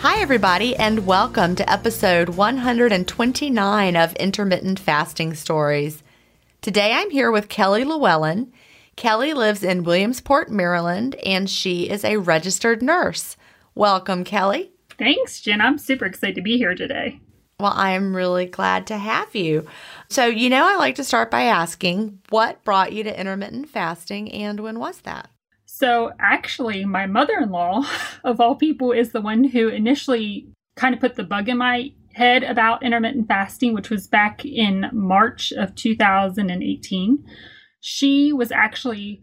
Hi, everybody, and welcome to episode 129 of Intermittent Fasting Stories. Today I'm here with Kelly Llewellyn. Kelly lives in Williamsport, Maryland, and she is a registered nurse. Welcome, Kelly. Thanks, Gin. I'm super excited to be here today. Well, I am really glad to have you. So, you know, I like to start by asking what brought you to intermittent fasting and when was that? So, actually, my mother in law, of all people, is the one who initially kind of put the bug in my head about intermittent fasting, which was back in March of 2018. She was actually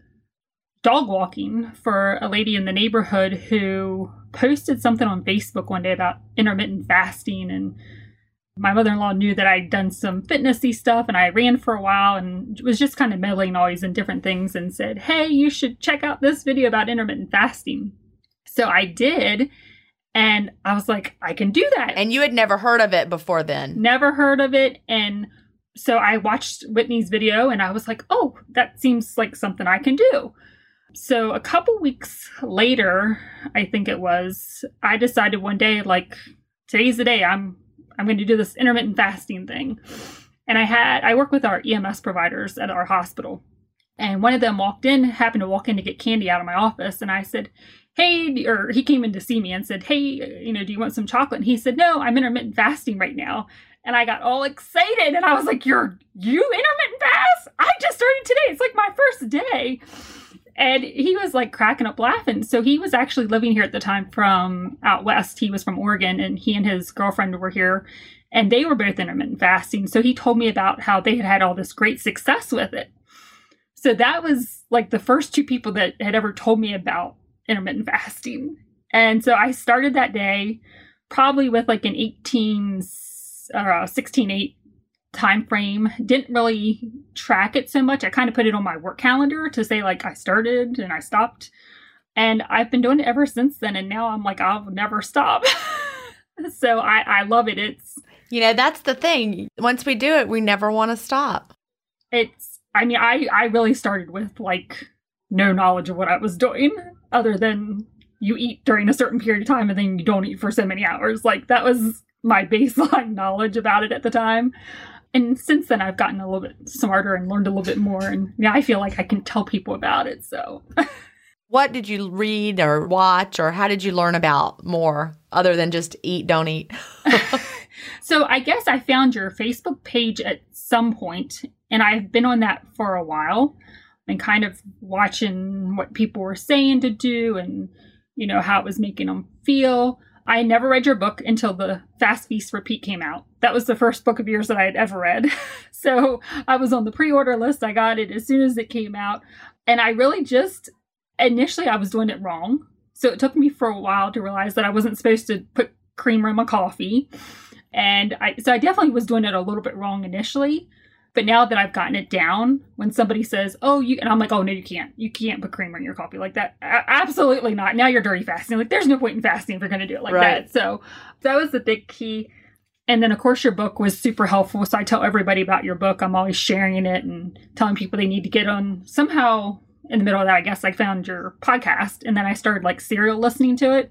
dog walking for a lady in the neighborhood who posted something on Facebook one day about intermittent fasting and my mother-in-law knew that I'd done some fitnessy stuff and I ran for a while and was just kind of meddling always in different things and said, "Hey, you should check out this video about intermittent fasting." So I did, and I was like, "I can do that." And you had never heard of it before then. Never heard of it and so I watched Whitney's video and I was like, "Oh, that seems like something I can do." So a couple weeks later, I think it was, I decided one day like today's the day I'm I'm going to do this intermittent fasting thing. And I had, I work with our EMS providers at our hospital. And one of them walked in, happened to walk in to get candy out of my office. And I said, Hey, or he came in to see me and said, Hey, you know, do you want some chocolate? And he said, No, I'm intermittent fasting right now. And I got all excited and I was like, You're, you intermittent fast? I just started today. It's like my first day. And he was like cracking up laughing. So he was actually living here at the time from out west. He was from Oregon and he and his girlfriend were here and they were both intermittent fasting. So he told me about how they had had all this great success with it. So that was like the first two people that had ever told me about intermittent fasting. And so I started that day probably with like an 18 or uh, 16 8 time frame. Didn't really track it so much. I kind of put it on my work calendar to say like I started and I stopped. And I've been doing it ever since then and now I'm like I'll never stop. so I I love it. It's You know, that's the thing. Once we do it, we never want to stop. It's I mean, I I really started with like no knowledge of what I was doing other than you eat during a certain period of time and then you don't eat for so many hours. Like that was my baseline knowledge about it at the time. And since then, I've gotten a little bit smarter and learned a little bit more. And yeah, I feel like I can tell people about it. So, what did you read or watch, or how did you learn about more other than just eat, don't eat? so, I guess I found your Facebook page at some point, and I've been on that for a while and kind of watching what people were saying to do and you know, how it was making them feel. I never read your book until the Fast Feast Repeat came out. That was the first book of yours that I had ever read. so I was on the pre order list. I got it as soon as it came out. And I really just, initially, I was doing it wrong. So it took me for a while to realize that I wasn't supposed to put creamer in my coffee. And I, so I definitely was doing it a little bit wrong initially. But now that I've gotten it down, when somebody says, "Oh, you," and I'm like, "Oh no, you can't. You can't put creamer in your coffee like that. A- absolutely not. Now you're dirty fasting. Like, there's no point in fasting if you're going to do it like right. that." So that was the big key. And then, of course, your book was super helpful. So I tell everybody about your book. I'm always sharing it and telling people they need to get on. Somehow, in the middle of that, I guess I found your podcast, and then I started like serial listening to it.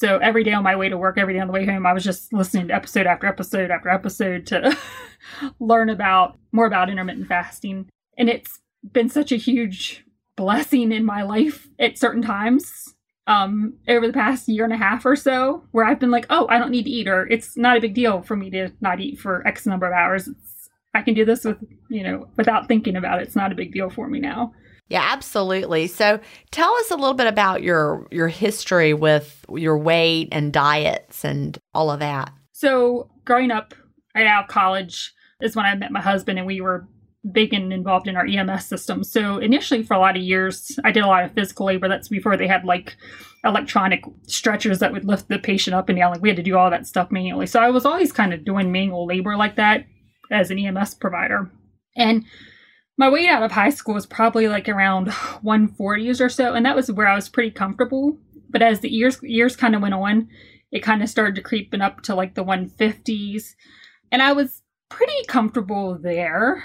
So every day on my way to work, every day on the way home, I was just listening to episode after episode after episode to learn about more about intermittent fasting. And it's been such a huge blessing in my life at certain times um, over the past year and a half or so, where I've been like, oh, I don't need to eat, or it's not a big deal for me to not eat for X number of hours. It's, I can do this with, you know, without thinking about it. It's not a big deal for me now. Yeah, absolutely. So tell us a little bit about your your history with your weight and diets and all of that. So growing up right out of college is when I met my husband and we were big and involved in our EMS system. So initially for a lot of years I did a lot of physical labor. That's before they had like electronic stretchers that would lift the patient up and down. Like we had to do all that stuff manually. So I was always kind of doing manual labor like that as an EMS provider. And my weight out of high school was probably like around 140s or so, and that was where I was pretty comfortable. But as the years years kind of went on, it kind of started to creeping up to like the 150s, and I was pretty comfortable there.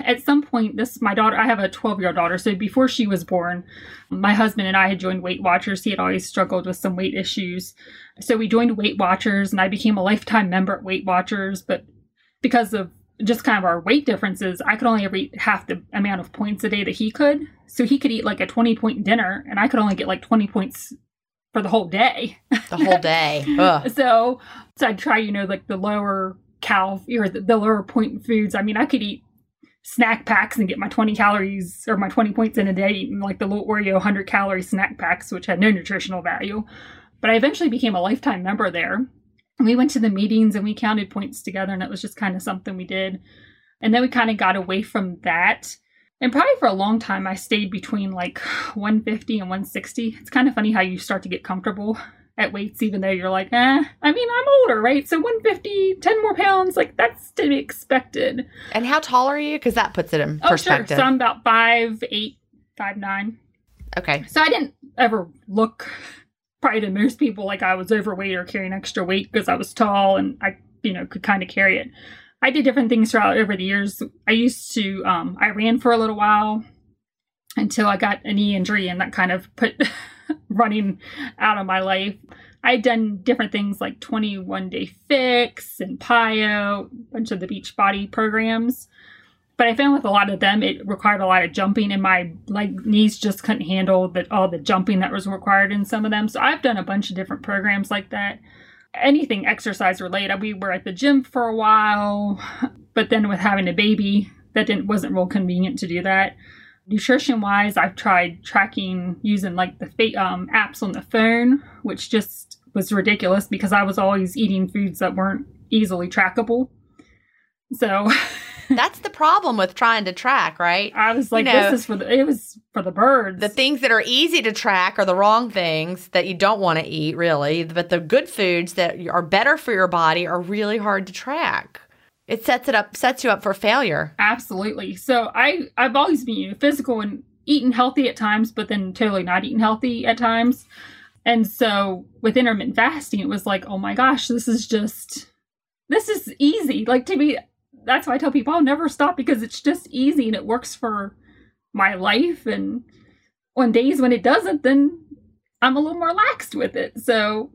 At some point, this my daughter. I have a 12 year old daughter, so before she was born, my husband and I had joined Weight Watchers. He had always struggled with some weight issues, so we joined Weight Watchers, and I became a lifetime member at Weight Watchers. But because of just kind of our weight differences, I could only ever eat half the amount of points a day that he could. So he could eat like a 20 point dinner, and I could only get like 20 points for the whole day. The whole day. so, so I'd try, you know, like the lower cal or the, the lower point foods. I mean, I could eat snack packs and get my 20 calories or my 20 points in a day, eating like the little Oreo 100 calorie snack packs, which had no nutritional value. But I eventually became a lifetime member there we went to the meetings and we counted points together and it was just kind of something we did. And then we kind of got away from that. And probably for a long time i stayed between like 150 and 160 it's kind of funny how you start to get comfortable at weights even though you're like eh i mean i'm older right? So 150 10 more pounds like that's to be expected. And how tall are you? Because that puts it in perspective oh, sure. so i'm about five eight five nine. Okay. So i didn't ever look probably to most people like I was overweight or carrying extra weight because I was tall and I, you know, could kind of carry it. I did different things throughout over the years. I used to, um, I ran for a little while until I got a knee injury and that kind of put running out of my life. I'd done different things like 21 Day Fix and PiYo, a bunch of the Beachbody programs. But I found with a lot of them, it required a lot of jumping, and my like knees just couldn't handle the, all the jumping that was required in some of them. So I've done a bunch of different programs like that. Anything exercise related. We were at the gym for a while, but then with having a baby, that didn't wasn't real convenient to do that. Nutrition wise, I've tried tracking using like the um, apps on the phone, which just was ridiculous because I was always eating foods that weren't easily trackable. So That's the problem with trying to track, right? I was like, You know- this is for the it was for the birds. The things that are easy to track are the wrong things that you don't want to eat, really. But the good foods that are better for your body are really hard to track. It sets it up, sets you up for failure. Absolutely. So I I've always been you know, physical and eating healthy at times, but then totally not eating healthy at times. And so with intermittent fasting, it was like, oh my gosh, this is just this is easy. Like to me, that's why I tell people I'll never stop because it's just easy and it works for my life. And on days when it doesn't, then I'm a little more laxed with it. So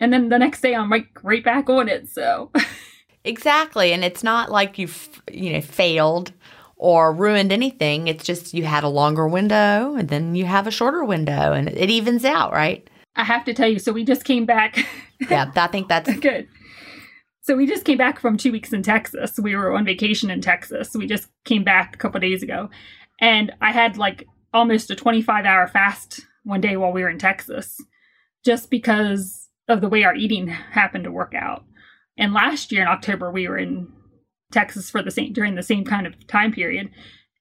and then the next day I'm like right back on it. So Exactly. And it's not like you've, you know, failed or ruined anything. It's just you had a longer window and then you have a shorter window and it evens out, right? I have to tell you, so we just came back Yeah, I think that's Good. So we just came back from two weeks in Texas. We were on vacation in Texas. We just came back a couple days ago, and I had like almost a 25 hour fast one day while we were in Texas, just because of the way our eating happened to work out. And last year in October, we were in Texas for the same during the same kind of time period,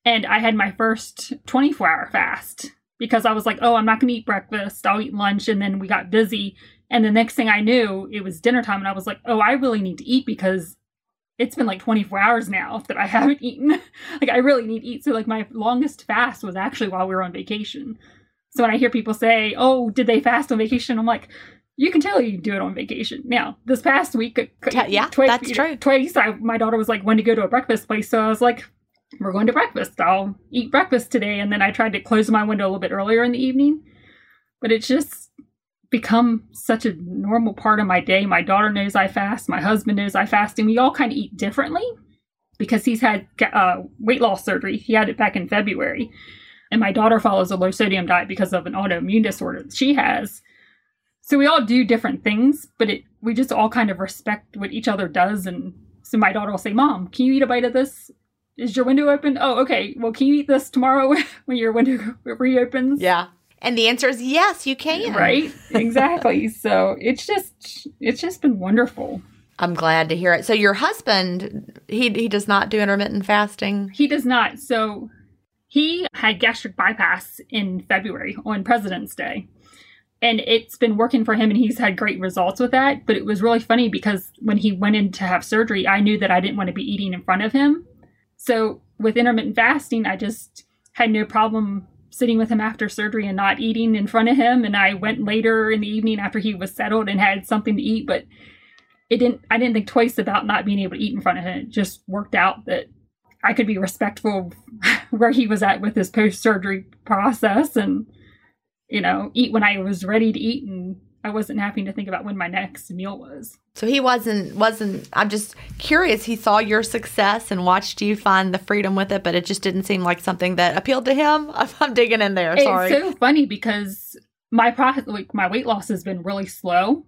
and I had my first 24 hour fast because I was like, oh, I'm not going to eat breakfast. I'll eat lunch, and then we got busy and the next thing I knew, it was dinner time, and I was like, oh, I really need to eat because it's been like 24 hours now that I haven't eaten. like, I really need to eat. So, like, my longest fast was actually while we were on vacation. So, when I hear people say, oh, did they fast on vacation? I'm like, you can tell you do it on vacation. Now, this past week, uh, yeah, twi- that's true. Twice, I, my daughter was like, when to go to a breakfast place. So, I was like, we're going to breakfast. I'll eat breakfast today. And then I tried to close my window a little bit earlier in the evening. But it's just become such a normal part of my day. My daughter knows I fast. My husband knows I fast. And we all kind of eat differently because he's had uh, weight loss surgery. He had it back in February. And my daughter follows a low sodium diet because of an autoimmune disorder that she has. So we all do different things, but it we just all kind of respect what each other does. And so my daughter will say, Mom, can you eat a bite of this? Is your window open? Oh, okay. Well, can you eat this tomorrow when your window reopens? yeah. And the answer is yes, you can. right? Exactly. So it's just it's just been wonderful. I'm glad to hear it. So your husband, he he does not do intermittent fasting. he does not. So he had gastric bypass in february on president's day. And it's been working for him and he's had great results with that. But it was really funny because when he went in to have surgery i knew that i didn't want to be eating in front of him. So with intermittent fasting i just had no problem sitting with him after surgery and not eating in front of him. And i went later in the evening after he was settled and had something to eat but it didn't i didn't think twice about not being able to eat in front of him. It just worked out that i could be respectful where he was at with his post-surgery process and you know eat when i was ready to eat and i wasn't having to think about when my next meal was So he wasn't wasn't I'm just curious he saw your success and watched you find the freedom with it but it just didn't seem like something that appealed to him. I'm, I'm digging in there, sorry. It's so funny because my process, like my weight loss has been really slow,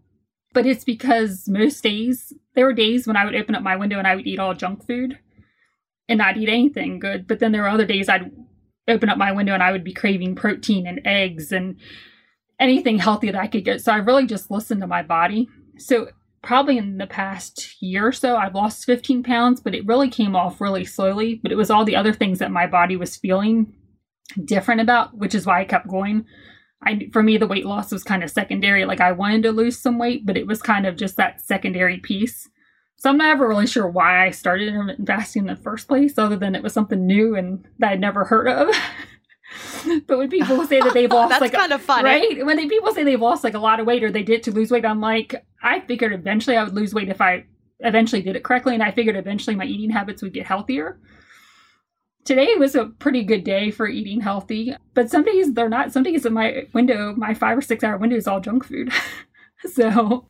but it's because most days there were days when I would open up my window and I would eat all junk food and not eat anything good. But then there were other days I'd open up my window and I would be craving protein and eggs and anything healthy that I could get. So I really just listened to my body. So probably in the past year or so, I've lost 15 pounds, but it really came off really slowly. But it was all the other things that my body was feeling different about, which is why I kept going. I for me the weight loss was kind of secondary. Like I wanted to lose some weight, but it was kind of just that secondary piece. So I'm not ever really sure why I started intermittent fasting in the first place, other than it was something new and that I'd never heard of. but when people say that they've lost That's like kind of funny. right when they, people say they've lost like a lot of weight or they did to lose weight, I'm like I figured eventually I would lose weight if I eventually did it correctly, and I figured eventually my eating habits would get healthier. Today was a pretty good day for eating healthy, but some days they're not. Some days in my window, my five or six hour window is all junk food. so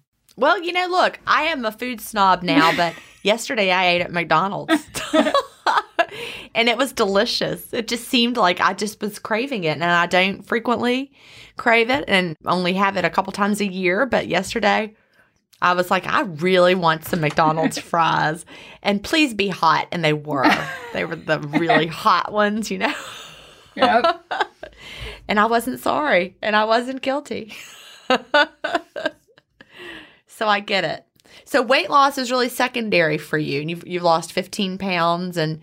Well, you know, look, I am a food snob now, but yesterday I ate at McDonald's. and it was delicious. It just seemed like I just was craving it. And I don't frequently crave it and only have it a couple times a year. But yesterday, I was like, I really want some McDonald's fries. And please be hot. And they were. They were the really hot ones, you know? Yep. and I wasn't sorry. And I wasn't guilty. So I get it. So weight loss is really secondary for you. And you've, you've lost 15 pounds and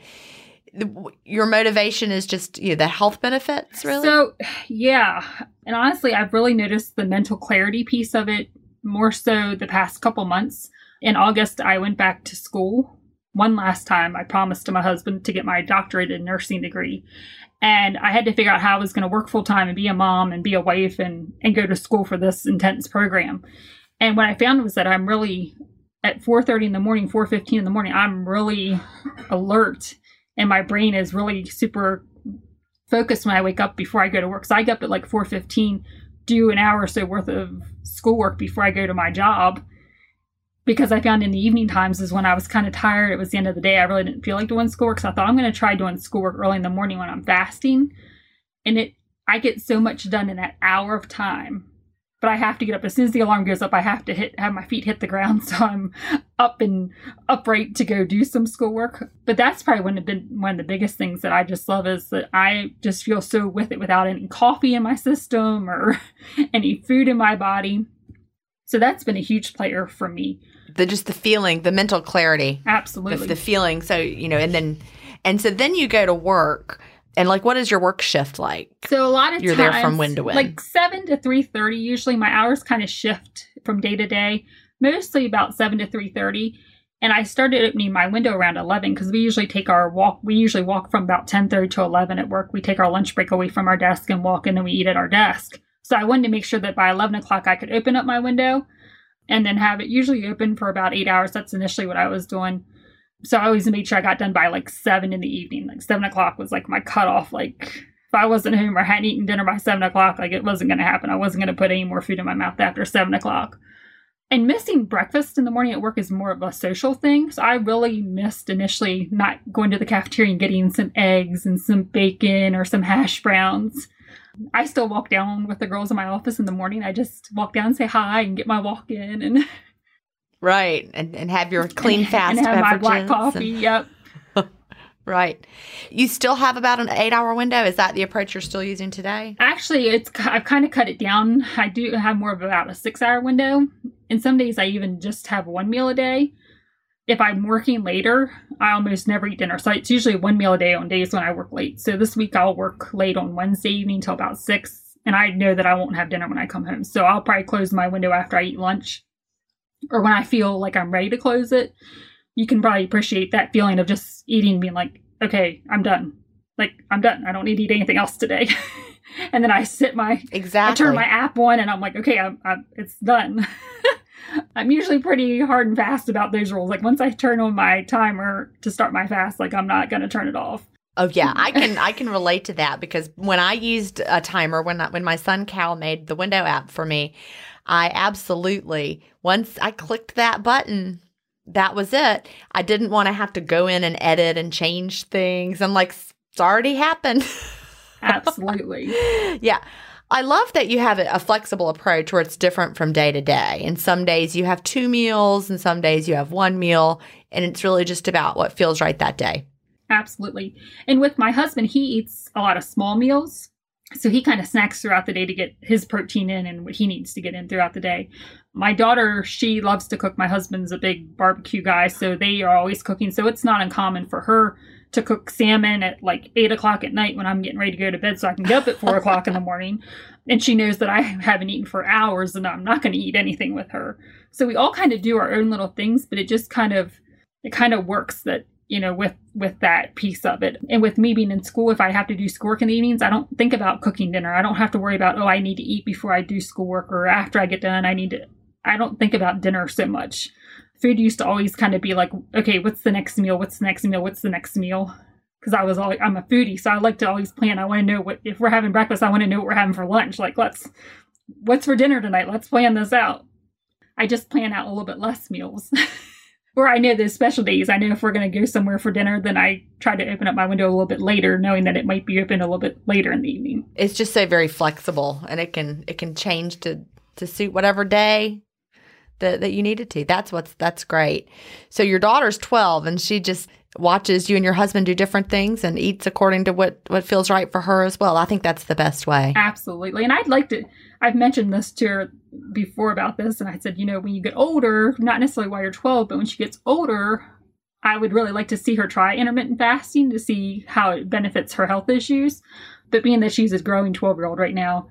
the, your motivation is just you know, the health benefits, really? So, yeah. And honestly, I've really noticed the mental clarity piece of it more so the past couple months. In August, I went back to school one last time. I promised to my husband to get my doctorate in nursing degree. And I had to figure out how I was going to work full time and be a mom and be a wife and, and go to school for this intense program. And what I found was that I'm really at 4:30 in the morning, 4:15 in the morning, I'm really alert and my brain is really super focused when I wake up before I go to work. So I get up at like 4:15, do an hour or so worth of schoolwork before I go to my job. Because I found in the evening times is when I was kind of tired. It was the end of the day. I really didn't feel like doing schoolwork. So I thought I'm going to try doing schoolwork early in the morning when I'm fasting. And it I get so much done in that hour of time but I have to get up as soon as the alarm goes up. I have to hit have my feet hit the ground, so I'm up and upright to go do some schoolwork. But that's probably one of the one of the biggest things that I just love is that I just feel so with it without any coffee in my system or any food in my body. So that's been a huge player for me. The just the feeling, the mental clarity, absolutely, the, the feeling. So you know, and then and so then you go to work and like, what is your work shift like? So a lot of times you're times, there from when to when, like seven to three thirty. Usually, my hours kind of shift from day to day. Mostly about seven to three thirty. And I started opening my window around eleven because we usually take our walk. We usually walk from about ten thirty to eleven at work. We take our lunch break away from our desk and walk, and then we eat at our desk. So I wanted to make sure that by eleven o'clock I could open up my window, and then have it usually open for about eight hours. That's initially what I was doing so I always made sure I got done by like seven in the evening. Like seven o'clock was like my cutoff. Like if I wasn't home or hadn't eaten dinner by seven o'clock, like it wasn't going to happen. I wasn't going to put any more food in my mouth after seven o'clock. And missing breakfast in the morning at work is more of a social thing. So I really missed initially not going to the cafeteria and getting some eggs and some bacon or some hash browns. I still walk down with the girls in my office in the morning. I just walk down and say hi and get my walk in and Right, and and have your clean fast and have beverages. my black coffee. and- yep. right. You still have about an eight hour window. Is that the approach you're still using today? Actually, it's I've kind of cut it down. I do have more of about a six hour window. And some days I even just have one meal a day. If I'm working later, I almost never eat dinner. So it's usually one meal a day on days when I work late. So this week I'll work late on Wednesday evening till about six. And I know that I won't have dinner when I come home. So I'll probably close my window after I eat lunch or when I feel like I'm ready to close it. You can probably appreciate that feeling of just eating being like, okay, I'm done. Like, I'm done. I don't need to eat anything else today. and then I sit my Exactly. I turn my app on and I'm like, okay, I'm, I'm it's done. I'm usually pretty hard and fast about those rules. Like once I turn on my timer to start my fast, like I'm not gonna turn it off. Oh yeah, I can I can relate to that because when I used a timer when I, when my son Cal made the window app for me, I absolutely once I clicked that button, that was it. I didn't want to have to go in and edit and change things. I'm like, it's already happened. Absolutely. yeah. I love that you have a flexible approach where it's different from day to day. And some days you have two meals, and some days you have one meal, and it's really just about what feels right that day. Absolutely. And with my husband, he eats a lot of small meals. So he kind of snacks throughout the day to get his protein in and what he needs to get in throughout the day. My daughter, she loves to cook. My husband's a big barbecue guy, so they are always cooking. So it's not uncommon for her to cook salmon at like eight o'clock at night when I'm getting ready to go to bed so I can get up at four o'clock in the morning. And she knows that I haven't eaten for hours and I'm not going to eat anything with her. So we all kind of do our own little things, but it just kind of it kind of works that you know with with that piece of it. And with me being in school if i have to do schoolwork in the evenings i don't think about cooking dinner. I don't have to worry about oh i need to eat before i do schoolwork or after i get done. I need to i don't think about dinner so much. Food used to always kind of be like okay what's the next meal? What's the next meal? What's the next meal? Because i was always i'm a foodie so i like to always plan. I want to know what if we're having breakfast i want to know what we're having for lunch. Like let's what's for dinner tonight? Let's plan this out. I just plan out a little bit less meals or I know special days. I know if we're going to go somewhere for dinner, then I try to open up my window a little bit later, knowing that it might be open a little bit later in the evening. It's just so very flexible, and it can it can change to to suit whatever day that that you need it to. That's what's that's great. So your daughter's 12, and she just watches you and your husband do different things and eats according to what what feels right for her as well. I think that's the best way. Absolutely, and I'd like to. I've mentioned this to her before about this, and I said, you know, when you get older, not necessarily while you're 12, but when she gets older, I would really like to see her try intermittent fasting to see how it benefits her health issues. But being that she's a growing 12 year old right now,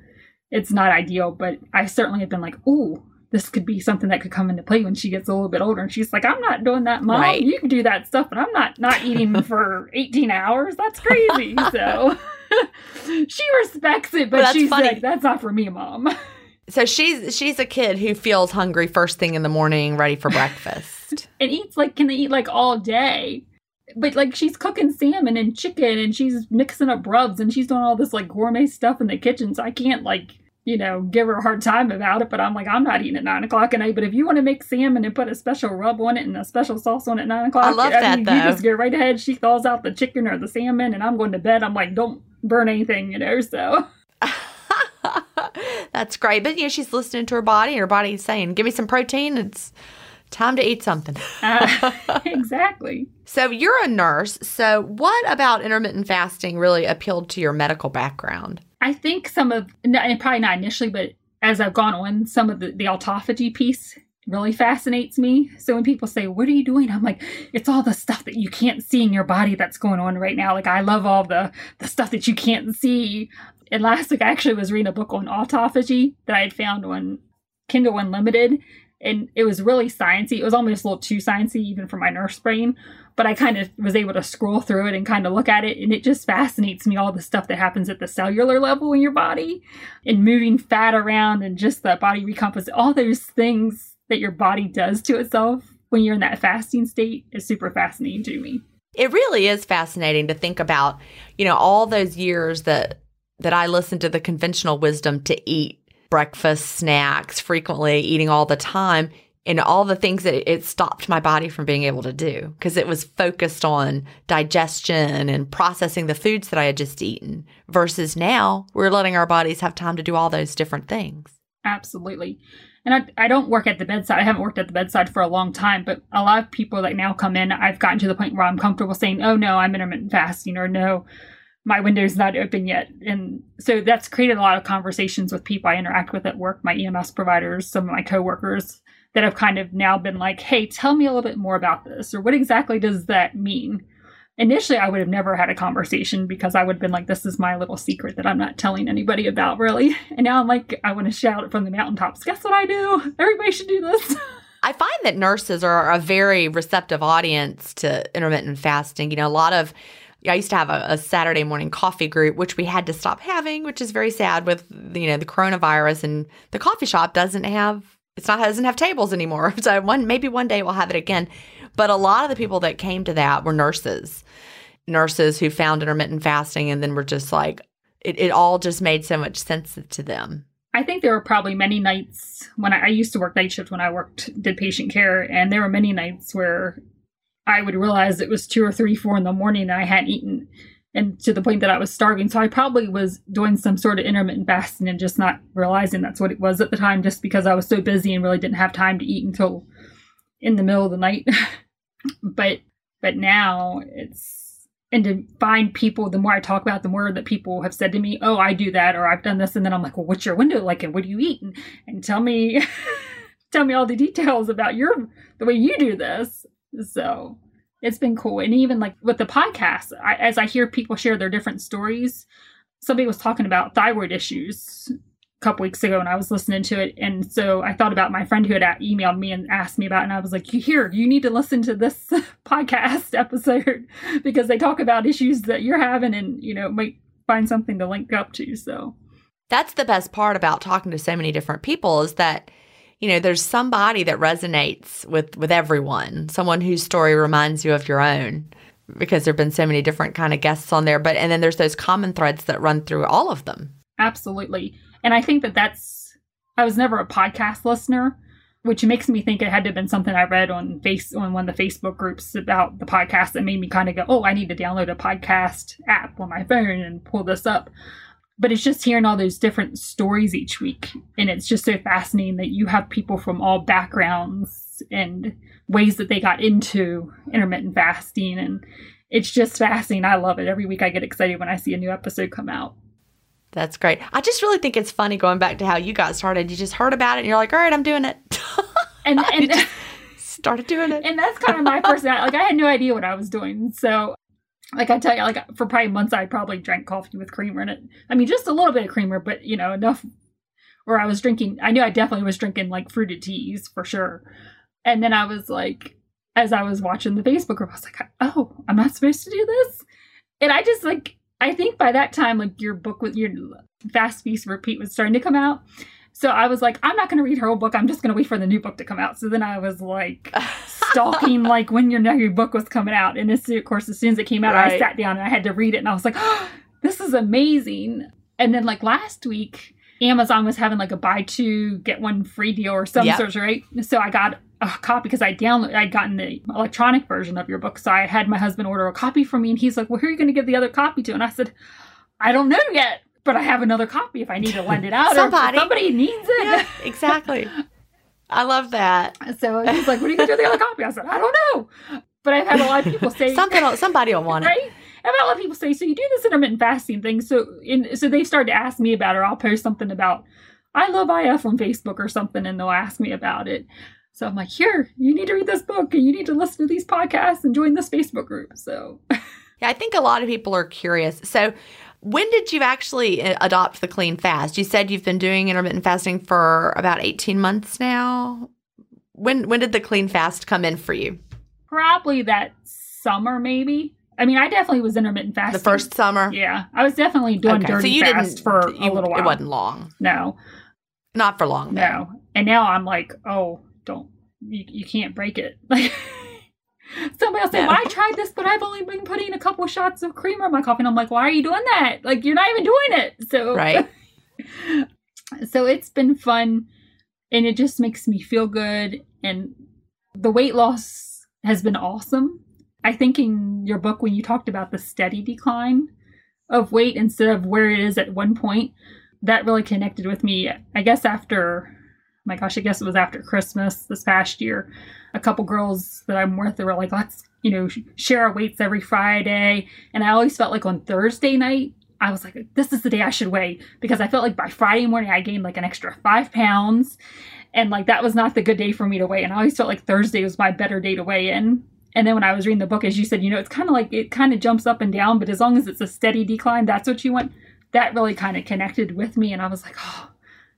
it's not ideal. But I certainly have been like, ooh, this could be something that could come into play when she gets a little bit older. And she's like, I'm not doing that, mom. Right. You can do that stuff, but I'm not not eating for 18 hours. That's crazy. so she respects it, but she's funny. like, that's not for me, mom. So she's she's a kid who feels hungry first thing in the morning, ready for breakfast. and eats like can they eat like all day? But like she's cooking salmon and chicken and she's mixing up rubs and she's doing all this like gourmet stuff in the kitchen. So I can't like you know, give her a hard time about it, but I'm like, I'm not eating at nine o'clock at night. But if you want to make salmon and put a special rub on it and a special sauce on it at nine o'clock, I love I that mean, though. You just go right ahead. She thaws out the chicken or the salmon, and I'm going to bed. I'm like, don't burn anything, you know. So that's great. But you know, she's listening to her body. and Her body's saying, "Give me some protein." It's time to eat something. uh, exactly. So you're a nurse. So what about intermittent fasting really appealed to your medical background? I think some of, and probably not initially, but as I've gone on, some of the, the autophagy piece really fascinates me. So when people say, What are you doing? I'm like, It's all the stuff that you can't see in your body that's going on right now. Like, I love all the, the stuff that you can't see. And last week, I actually was reading a book on autophagy that I had found on Kindle Unlimited and it was really sciencey. It was almost a little too sciencey even for my nurse brain, but I kind of was able to scroll through it and kind of look at it, and it just fascinates me all the stuff that happens at the cellular level in your body, and moving fat around, and just the body recomposition. All those things that your body does to itself when you're in that fasting state is super fascinating to me. It really is fascinating to think about, you know, all those years that that I listened to the conventional wisdom to eat breakfast, snacks, frequently eating all the time, and all the things that it stopped my body from being able to do because it was focused on digestion and processing the foods that I had just eaten. Versus now, we're letting our bodies have time to do all those different things. Absolutely. And I, I don't work at the bedside. I haven't worked at the bedside for a long time, but a lot of people that now come in, I've gotten to the point where I'm comfortable saying, oh no, I'm intermittent fasting, or no, my window's not open yet. And so that's created a lot of conversations with people I interact with at work, my EMS providers, some of my coworkers that have kind of now been like, hey, tell me a little bit more about this, or what exactly does that mean? Initially, I would have never had a conversation because I would have been like, this is my little secret that I'm not telling anybody about, really. And now I'm like, I want to shout it from the mountaintops. Guess what I do? Everybody should do this. I find that nurses are a very receptive audience to intermittent fasting. You know, a lot of I used to have a, a, Saturday morning coffee group, which we had to stop having, which is very sad with you know the coronavirus and the coffee shop doesn't have it's not doesn't have tables anymore. So one maybe one day we'll have it again. But a lot of the people that came to that were nurses, nurses who found intermittent fasting and then were just like it, it all just made so much sense to them. I think there were probably many nights when I, I used to work night shift when I worked did patient care, and there were many nights where I would realize it was two or three, four in the morning and I hadn't eaten and to the point that I was starving. So I probably was doing some sort of intermittent fasting and just not realizing that's what it was at the time, just because I was so busy and really didn't have time to eat until in the middle of the night. but but now it's and to find people, the more I talk about, the more that people have said to me, "Oh, I do that," or "I've done this," and then I'm like, "Well, what's your window like, and what do you eat?" and, and tell me, tell me all the details about your the way you do this. So it's been cool, and even like with the podcast, I, as I hear people share their different stories, somebody was talking about thyroid issues a couple weeks ago and I was listening to it. And so I thought about my friend who had uh, emailed me and asked me about it. And I was like, here, you need to listen to this podcast episode because they talk about issues that you're having and, you know, might find something to link up to. So that's the best part about talking to so many different people is that, you know, there's somebody that resonates with, with everyone, someone whose story reminds you of your own because there have been so many different kind of guests on there. But, and then there's those common threads that run through all of them. Absolutely. And I think that that's, I was never a podcast listener, which makes me think it had to have been something I read on face on one of the Facebook groups about the podcast that made me kind of go, oh, I need to download a podcast app on my phone and pull this up. But it's just hearing all those different stories each week. And it's just so fascinating that you have people from all backgrounds and ways that they got into intermittent fasting. And it's just fascinating. I love it. Every week I get excited when I see a new episode come out. That's great. I just really think it's funny going back to how you got started. You just heard about it and you're like, all right, I'm doing it. And, and started doing it. And that's kind of my personality. Like I had no idea what I was doing. So like I tell you, like for probably months I probably drank coffee with creamer in it. I mean just a little bit of creamer, but you know, enough where I was drinking I knew I definitely was drinking like fruited teas for sure. And then I was like as I was watching the Facebook group, I was like, oh, I'm not supposed to do this. And I just like I think by that time, like your book with your fast feast repeat was starting to come out. So I was like, I'm not going to read her whole book. I'm just going to wait for the new book to come out. So then I was like stalking like when your new book was coming out. And of course, as soon as it came out, right. I sat down and I had to read it. And I was like, oh, this is amazing. And then like last week, Amazon was having like a buy two get one free deal or some yep. sort, right? So I got a copy because I download I'd gotten the electronic version of your book. So I had my husband order a copy for me and he's like, Well, who are you gonna give the other copy to? And I said, I don't know yet, but I have another copy if I need to lend it out somebody. or somebody needs it. Yeah, exactly. I love that. So he's like, What are you gonna do with the other copy? I said, I don't know. But I've had a lot of people say something somebody will want it. Right? I've had a lot of people say, so you do this intermittent fasting thing. So in so they started to ask me about it. Or I'll post something about I love IF on Facebook or something, and they'll ask me about it. So I'm like, here, you need to read this book and you need to listen to these podcasts and join this Facebook group. So, yeah, I think a lot of people are curious. So, when did you actually uh, adopt the clean fast? You said you've been doing intermittent fasting for about 18 months now. When when did the clean fast come in for you? Probably that summer, maybe. I mean, I definitely was intermittent fasting. The first summer? Yeah. I was definitely doing okay. dirty so you fast didn't, for you, a little while. It wasn't long. No. Not for long. No. And now I'm like, oh, don't you, you can't break it. Like somebody else say, Well, I tried this, but I've only been putting a couple shots of creamer in my coffee. And I'm like, Why are you doing that? Like you're not even doing it. So Right. so it's been fun and it just makes me feel good and the weight loss has been awesome. I think in your book when you talked about the steady decline of weight instead of where it is at one point, that really connected with me. I guess after my gosh, I guess it was after Christmas this past year. A couple girls that I'm with, they were like, let's, you know, share our weights every Friday. And I always felt like on Thursday night, I was like, this is the day I should weigh because I felt like by Friday morning I gained like an extra five pounds. And like that was not the good day for me to weigh. And I always felt like Thursday was my better day to weigh in. And then when I was reading the book, as you said, you know, it's kind of like it kind of jumps up and down, but as long as it's a steady decline, that's what you want. That really kind of connected with me. And I was like, oh,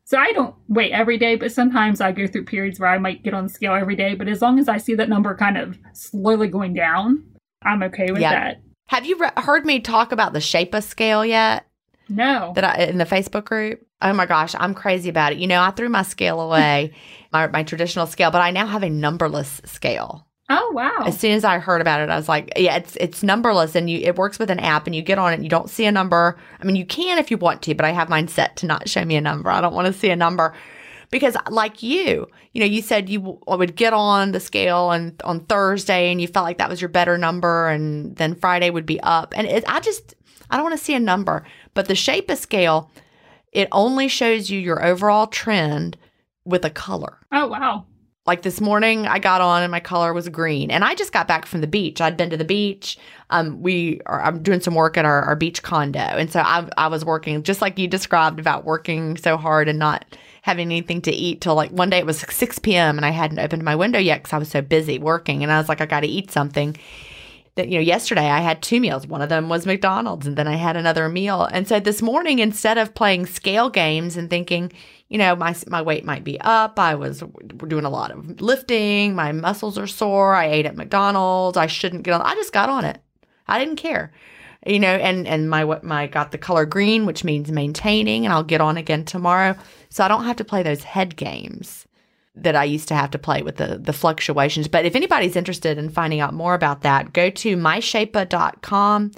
so I don't weigh every day, but sometimes I go through periods where I might get on the scale every day. But as long as I see that number kind of slowly going down, I'm okay with that. Have you re- heard me talk about the Shapa scale yet? No. That I in the Facebook group. Oh my gosh, I'm crazy about it. You know, I threw my scale away, my my traditional scale, but I now have a numberless scale. Oh wow! As soon as I heard about it, I was like, "Yeah, it's it's numberless, and you it works with an app, and you get on it, and you don't see a number. I mean, you can if you want to, but I have mine set to not show me a number. I don't want to see a number because, like you, you know, you said you would get on the scale and on Thursday, and you felt like that was your better number, and then Friday would be up, and it, I just I don't want to see a number. But the Shapa scale, it only shows you your overall trend with a color. Oh wow! Like this morning I got on and my color was green and I just got back from the beach. I'd been to the beach. Um, we are, I'm doing some work at our, our beach condo. And so I, I was working just like you described about working so hard and not having anything to eat till like one day it was 6 p.m. and I hadn't opened my window yet because I was so busy working. And I was like, I got to eat something. That, you know, yesterday I had two meals. One of them was McDonald's and then I had another meal. And so this morning, instead of playing scale games and thinking, you know, my my weight might be up. I was doing a lot of lifting. My muscles are sore. I ate at McDonald's. I shouldn't get on. I just got on it. I didn't care, you know. And and my my got the color green, which means maintaining, and I'll get on again tomorrow. So I don't have to play those head games that I used to have to play with the the fluctuations. But if anybody's interested in finding out more about that, go to myshapa.com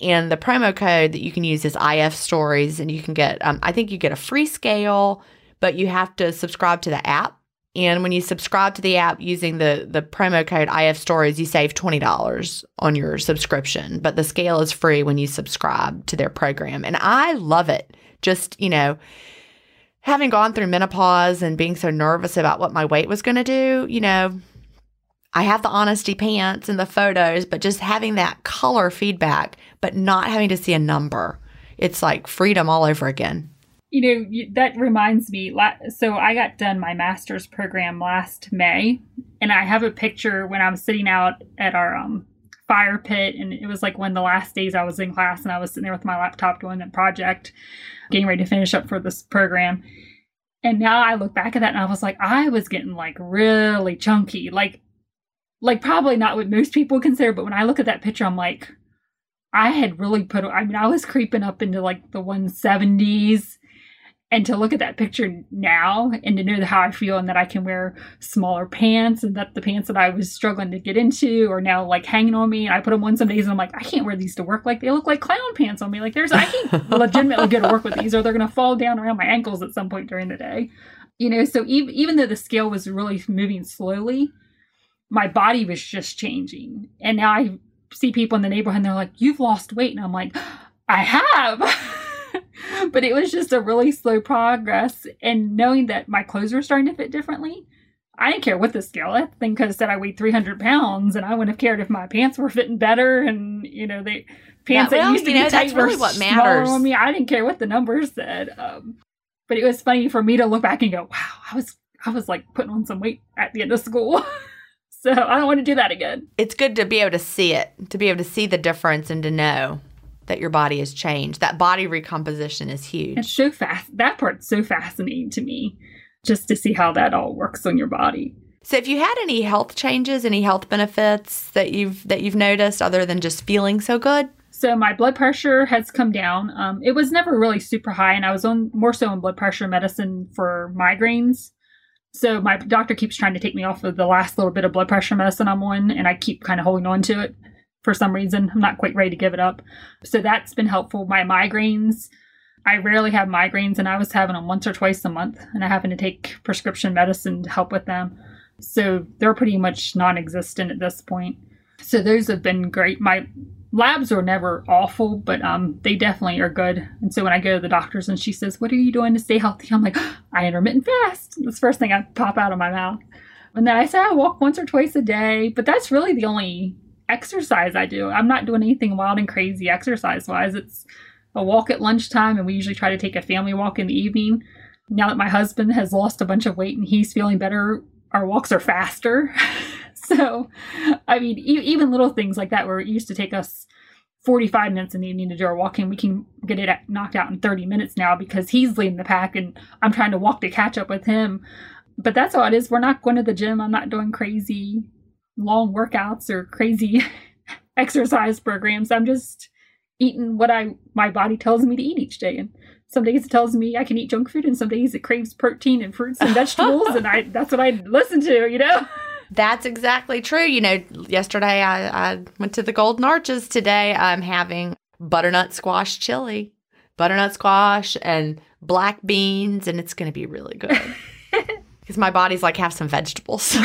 and the promo code that you can use is IF Stories, and you can get, um, I think you get a free scale, but you have to subscribe to the app. And when you subscribe to the app using the the promo code IF Stories, you save twenty dollars on your subscription. But the scale is free when you subscribe to their program, and I love it. Just you know, having gone through menopause and being so nervous about what my weight was going to do, you know, I have the honesty pants and the photos, but just having that color feedback, but not having to see a number. It's like freedom all over again. You know, that reminds me. So I got done my master's program last May, and I have a picture when I'm sitting out at our um, fire pit, and it was like one of the last days I was in class, and I was sitting there with my laptop doing a project, getting ready to finish up for this program. And now I look back at that and I was like, I was getting like really chunky. Like like probably not what most people consider, but when I look at that picture, I'm like, I had really put, I mean, I was creeping up into like the 170s. And to look at that picture now and to know how I feel and that I can wear smaller pants and that the pants that I was struggling to get into are now like hanging on me. And I put them on some days and I'm like, I can't wear these to work. Like they look like clown pants on me. Like there's, I can't legitimately go to work with these or they're going to fall down around my ankles at some point during the day. You know, so even, even though the scale was really moving slowly, my body was just changing. And now I see people in the neighborhood and they're like, You've lost weight. And I'm like, I have. but it was just a really slow progress. And knowing that my clothes were starting to fit differently, I didn't care what the scale. That thing could have said I weighed 300 pounds, and I wouldn't have cared if my pants were fitting better. And, you know, they pants yeah, well, that used to be know, tight were what matters. on me. I didn't care what the numbers said. Um, but it was funny for me to look back and go, wow, I was I was like putting on some weight at the end of school. So I don't want to do that again. It's good to be able to see it, to be able to see the difference and to know that your body has changed. That body recomposition is huge. It's so fast. That part's so fascinating to me, just to see how that all works on your body. So, if you had any health changes, any health benefits that you've that you've noticed, other than just feeling so good? So my blood pressure has come down. Um, it was never really super high, and I was on more so on blood pressure medicine for migraines. So my doctor keeps trying to take me off of the last little bit of blood pressure medicine I'm on, and I keep kind of holding on to it for some reason. I'm not quite ready to give it up. So that's been helpful. My migraines, I rarely have migraines, and I was having them once or twice a month, and I happen to take prescription medicine to help with them. So they're pretty much non existent at this point. So those have been great. My labs are never awful, but um, they definitely are good. And so when I go to the doctors and she says, "What are you doing to stay healthy?" I'm like, "I intermittent fast." That's the first thing I pop out of my mouth. And then I say I walk once or twice a day, but that's really the only exercise I do. I'm not doing anything wild and crazy exercise wise. It's a walk at lunchtime, and we usually try to take a family walk in the evening. Now that my husband has lost a bunch of weight and he's feeling better, our walks are faster. so, I mean, e- even little things like that, where it used to take us 45 minutes in the evening to do our walking, we can get it knocked out in 30 minutes now because he's leading the pack and I'm trying to walk to catch up with him. But that's all it is. We're not going to the gym. I'm not doing crazy long workouts or crazy exercise programs. I'm just eating what I my body tells me to eat each day. And some days it tells me I can eat junk food, and some days it craves protein and fruits and vegetables, and I that's what I listen to. You know. That's exactly true. You know, yesterday I, I went to the Golden Arches. Today I'm having butternut squash chili, butternut squash, and black beans, and it's going to be really good. Because my body's like, have some vegetables.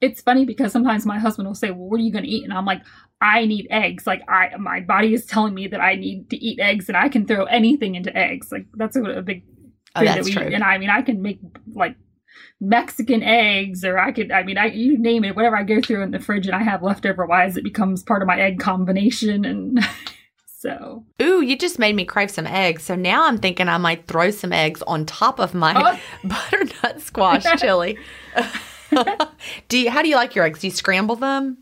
It's funny because sometimes my husband will say, "Well, what are you going to eat?" And I'm like, "I need eggs. Like I, my body is telling me that I need to eat eggs, and I can throw anything into eggs. Like that's a, a big oh, that's that we, true. And I mean, I can make like Mexican eggs, or I could, I mean, I you name it, whatever I go through in the fridge and I have leftover wise, it becomes part of my egg combination. And so, Ooh, you just made me crave some eggs. So now I'm thinking I might throw some eggs on top of my Oh. butternut squash chili. do you, how do you like your eggs? Do you scramble them?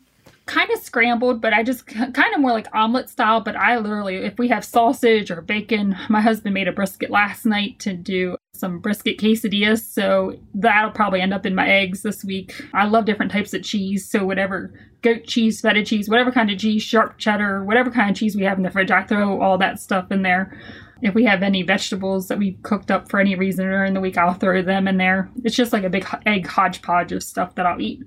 kind of scrambled, but I just kind of more like omelet style. But I literally, if we have sausage or bacon, my husband made a brisket last night to do some brisket quesadillas. So that'll probably end up in my eggs this week. I love different types of cheese. So whatever goat cheese, feta cheese, whatever kind of cheese, sharp cheddar, whatever kind of cheese we have in the fridge, I throw all that stuff in there. If we have any vegetables that we've cooked up for any reason during the week, I'll throw them in there. It's just like a big egg hodgepodge of stuff that I'll eat.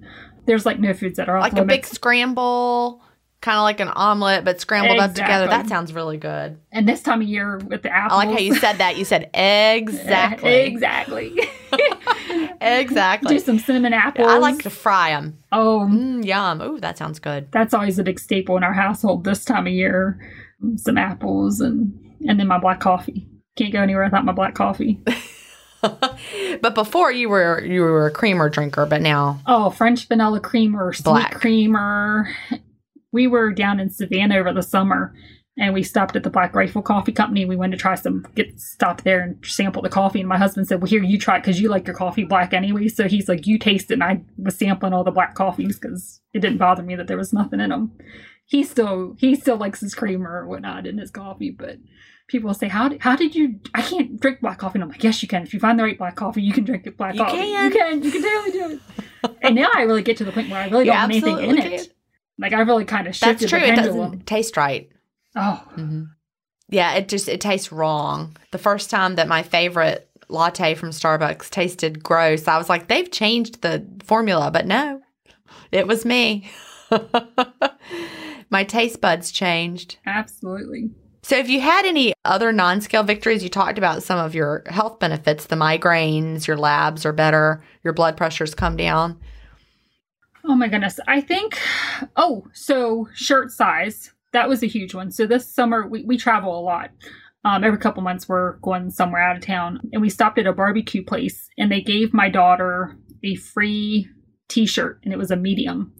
There's like no foods that are off Like a big scramble, kind of like an omelet, but scrambled up together. That sounds really good. And this time of year with the apples, I like how you said that. You said exactly. exactly. exactly. Do some cinnamon apples. I like to fry them. Oh, Mm, yum. Oh, that sounds good. that's always a big staple in our household this time of year. Some apples and and then my black coffee. Can't go anywhere without my black coffee. but before you were you were a creamer drinker, but now Oh, French vanilla creamer, sweet Black. creamer. We were down in Savannah over the summer and we stopped at the Black Rifle Coffee Company. We went to try some, get stopped there and sample the coffee. And my husband said, Well, here, you try it because you like your coffee black anyway. So he's like, You taste it. And I was sampling all the black coffees because it didn't bother me that there was nothing in them. He still, he still likes his creamer or whatnot in his coffee, but people say, "How did, how did you? I can't drink black coffee." And I'm like, "Yes, you can. If you find the right black coffee, you can drink it black coffee. You coffee. can. You can. You can totally do it." and now I really get to the point where I really You don't want anything in absolutely it. Like I really kind of that's true. It doesn't taste right. Oh, hmm Yeah, it just it tastes wrong. The first time that my favorite latte from Starbucks tasted gross, I was like, they've changed the formula, but no, it was me. my taste buds changed. absolutely. So, if you had any other non scale victories, you talked about some of your health benefits, the migraines, your labs are better, your blood pressure's come down. Oh my goodness. I think, oh, so shirt size. That was a huge one. So this summer, we, we travel a lot. Um, every couple months, we're going somewhere out of town. And we stopped at a barbecue place and they gave my daughter a free t shirt and it was a medium.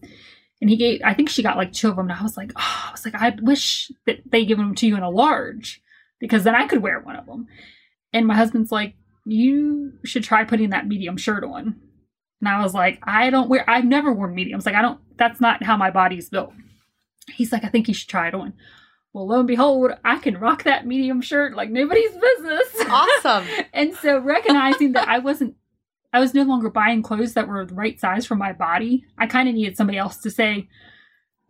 And he gave, I think she got like two of them. And I was like, oh, I was like, I wish that they give them to you in a large because then I could wear one of them. And my husband's like, you should try putting that medium shirt on. And I was like, I don't wear, I've never worn mediums. Like, I don't, that's not how my body's built. He's like, I think you should try it on. Well, lo and behold, I can rock that medium shirt like nobody's business. Awesome. and so recognizing that I wasn't, I was no longer buying clothes that were the right size for my body, I kind of needed somebody else to say,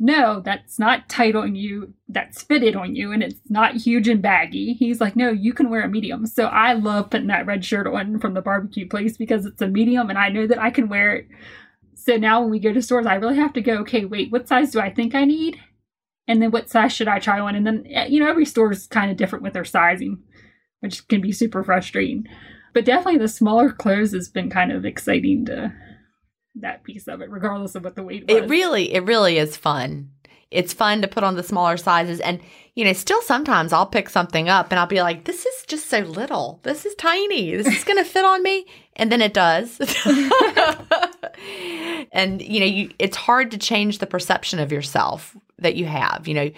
no, that's not tight on you. That's fitted on you and it's not huge and baggy. He's like, no, you can wear a medium. So I love putting that red shirt on from the barbecue place because it's a medium and I know that I can wear it. So now when we go to stores, I really have to go, okay, wait, what size do I think I need? And then what size should I try on? And then, eh, you know, every store is kind of different with their sizing, which can be super frustrating. But definitely the smaller clothes has been kind of exciting to that piece of it, regardless of what the weight was. It really, it really is fun. It's fun to put on the smaller sizes. And, you know, still sometimes I'll pick something up and I'll be like, this is just so little. This is tiny. This is going to fit on me. And then it does. and, you know, you, it's hard to change the perception of yourself that you have. You know,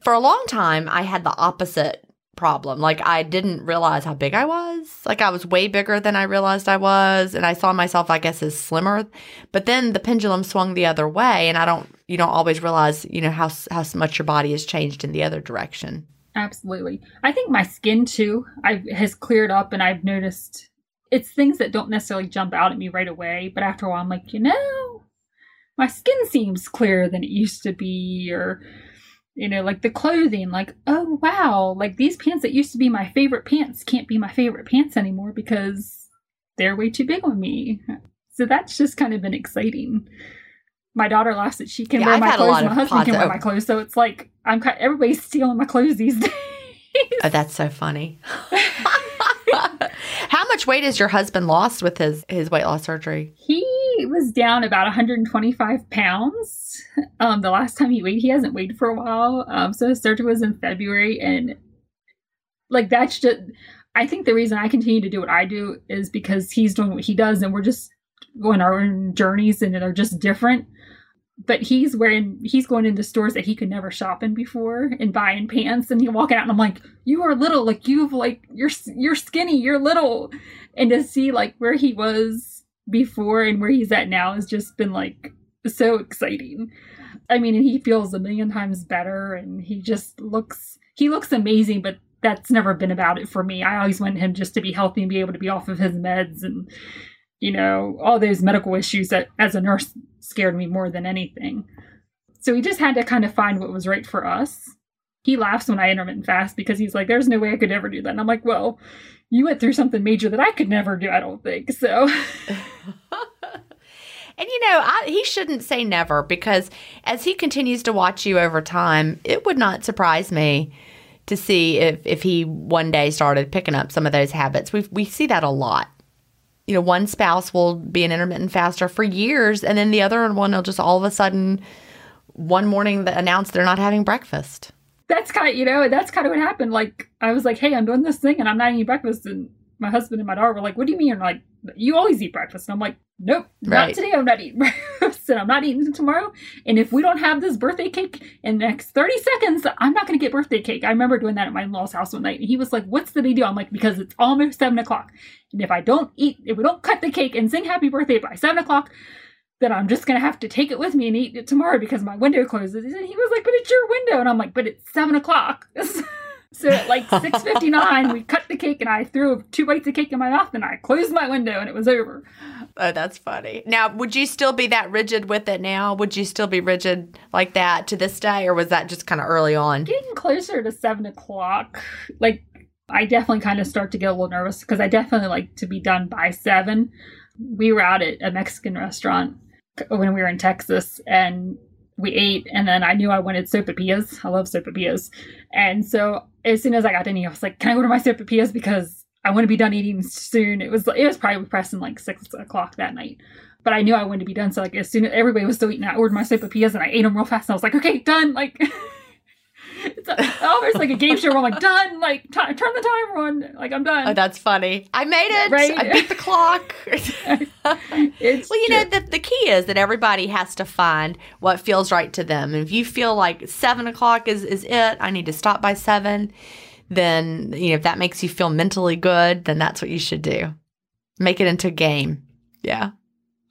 for a long time, I had the opposite problem. Like, I didn't realize how big I was. Like, I was way bigger than I realized I was. And I saw myself, I guess, as slimmer. But then the pendulum swung the other way. And I don't, you don't always realize, you know, how, how much your body has changed in the other direction. Absolutely. I think my skin too I has cleared up and I've noticed it's things that don't necessarily jump out at me right away, but after a while I'm like, you know, my skin seems clearer than it used to be or you know, like the clothing, like, oh wow, like these pants that used to be my favorite pants can't be my favorite pants anymore because they're way too big on me. So that's just kind of been exciting. My daughter laughs that she can Yeah, wear I've my clothes. My husband can wear my clothes. So it's like I'm kind everybody's stealing my clothes these days. Oh, that's so funny. how much weight has your husband lost with his, his weight loss surgery? He was down about 125 pounds. Um, the last time he weighed, he hasn't weighed for a while. Um, so his surgery was in February, and like that's just. I think the reason I continue to do what I do is because he's doing what he does and we're just going our own journeys and they're just different. But he's wearing he's going into stores that he could never shop in before and buying pants and he walking out and I'm like, You are little, like you've like you're you're skinny, you're little. And to see like where he was before and where he's at now has just been like so exciting. I mean, and he feels a million times better and he just looks he looks amazing, but that's never been about it for me. I always want him just to be healthy and be able to be off of his meds and you know, all those medical issues that as a nurse scared me more than anything. So we just had to kind of find what was right for us. He laughs when I intermittent fast because he's like, there's no way I could ever do that. And I'm like, well, you went through something major that I could never do, I don't think. So And you know, I, he shouldn't say never because as he continues to watch you over time, it would not surprise me to see if if he one day started picking up some of those habits. We we see that a lot. You know, one spouse will be an intermittent faster for years, and then the other one will just all of a sudden one morning announce they're not having breakfast. That's kind of you know that's kind of what happened. Like I was like, hey, I'm doing this thing and I'm not eating breakfast, and my husband and my daughter were like, "What do you mean?" And like, "You always eat breakfast." And I'm like, "Nope, right. not today. I'm not eating breakfast, and I'm not eating it tomorrow. And if we don't have this birthday cake in the next 30 seconds, I'm not going to get birthday cake." I remember doing that at my in-laws' house one night, and he was like, "What's the big deal?" I'm like, "Because it's almost seven o'clock, and if I don't eat, if we don't cut the cake and sing Happy Birthday by seven o'clock." Then I'm just gonna have to take it with me and eat it tomorrow because my window closes. And he was like, "But it's your window," and I'm like, "But it's seven o'clock." So at like 6:59, we cut the cake and I threw two bites of cake in my mouth and I closed my window and it was over. Oh, that's funny. Now, would you still be that rigid with it now? Would you still be rigid like that to this day, or was that just kind of early on? Getting closer to seven o'clock, like I definitely kind of start to get a little nervous because I definitely like to be done by seven. We were out at a Mexican restaurant when we were in Texas, and we ate and then I knew I wanted sopapillas. I love sopapillas. And so as soon as I got in I was like, Can I go order my sopapillas? Because I want to be done eating soon. It was it was probably pressing like six o'clock that night. But I knew I wanted to be done. So like as soon as everybody was still eating, I ordered my sopapillas and I ate them real fast. And I was like, okay, done. Like it's almost like a game show where I'm like done, like t- turn the timer on, like I'm done. Oh, that's funny. I made it. Right? I beat the clock. well, you know the the key is that everybody has to find what feels right to them. if you feel like seven o'clock is is it, I need to stop by seven. Then you know if that makes you feel mentally good, then that's what you should do. Make it into a game. Yeah,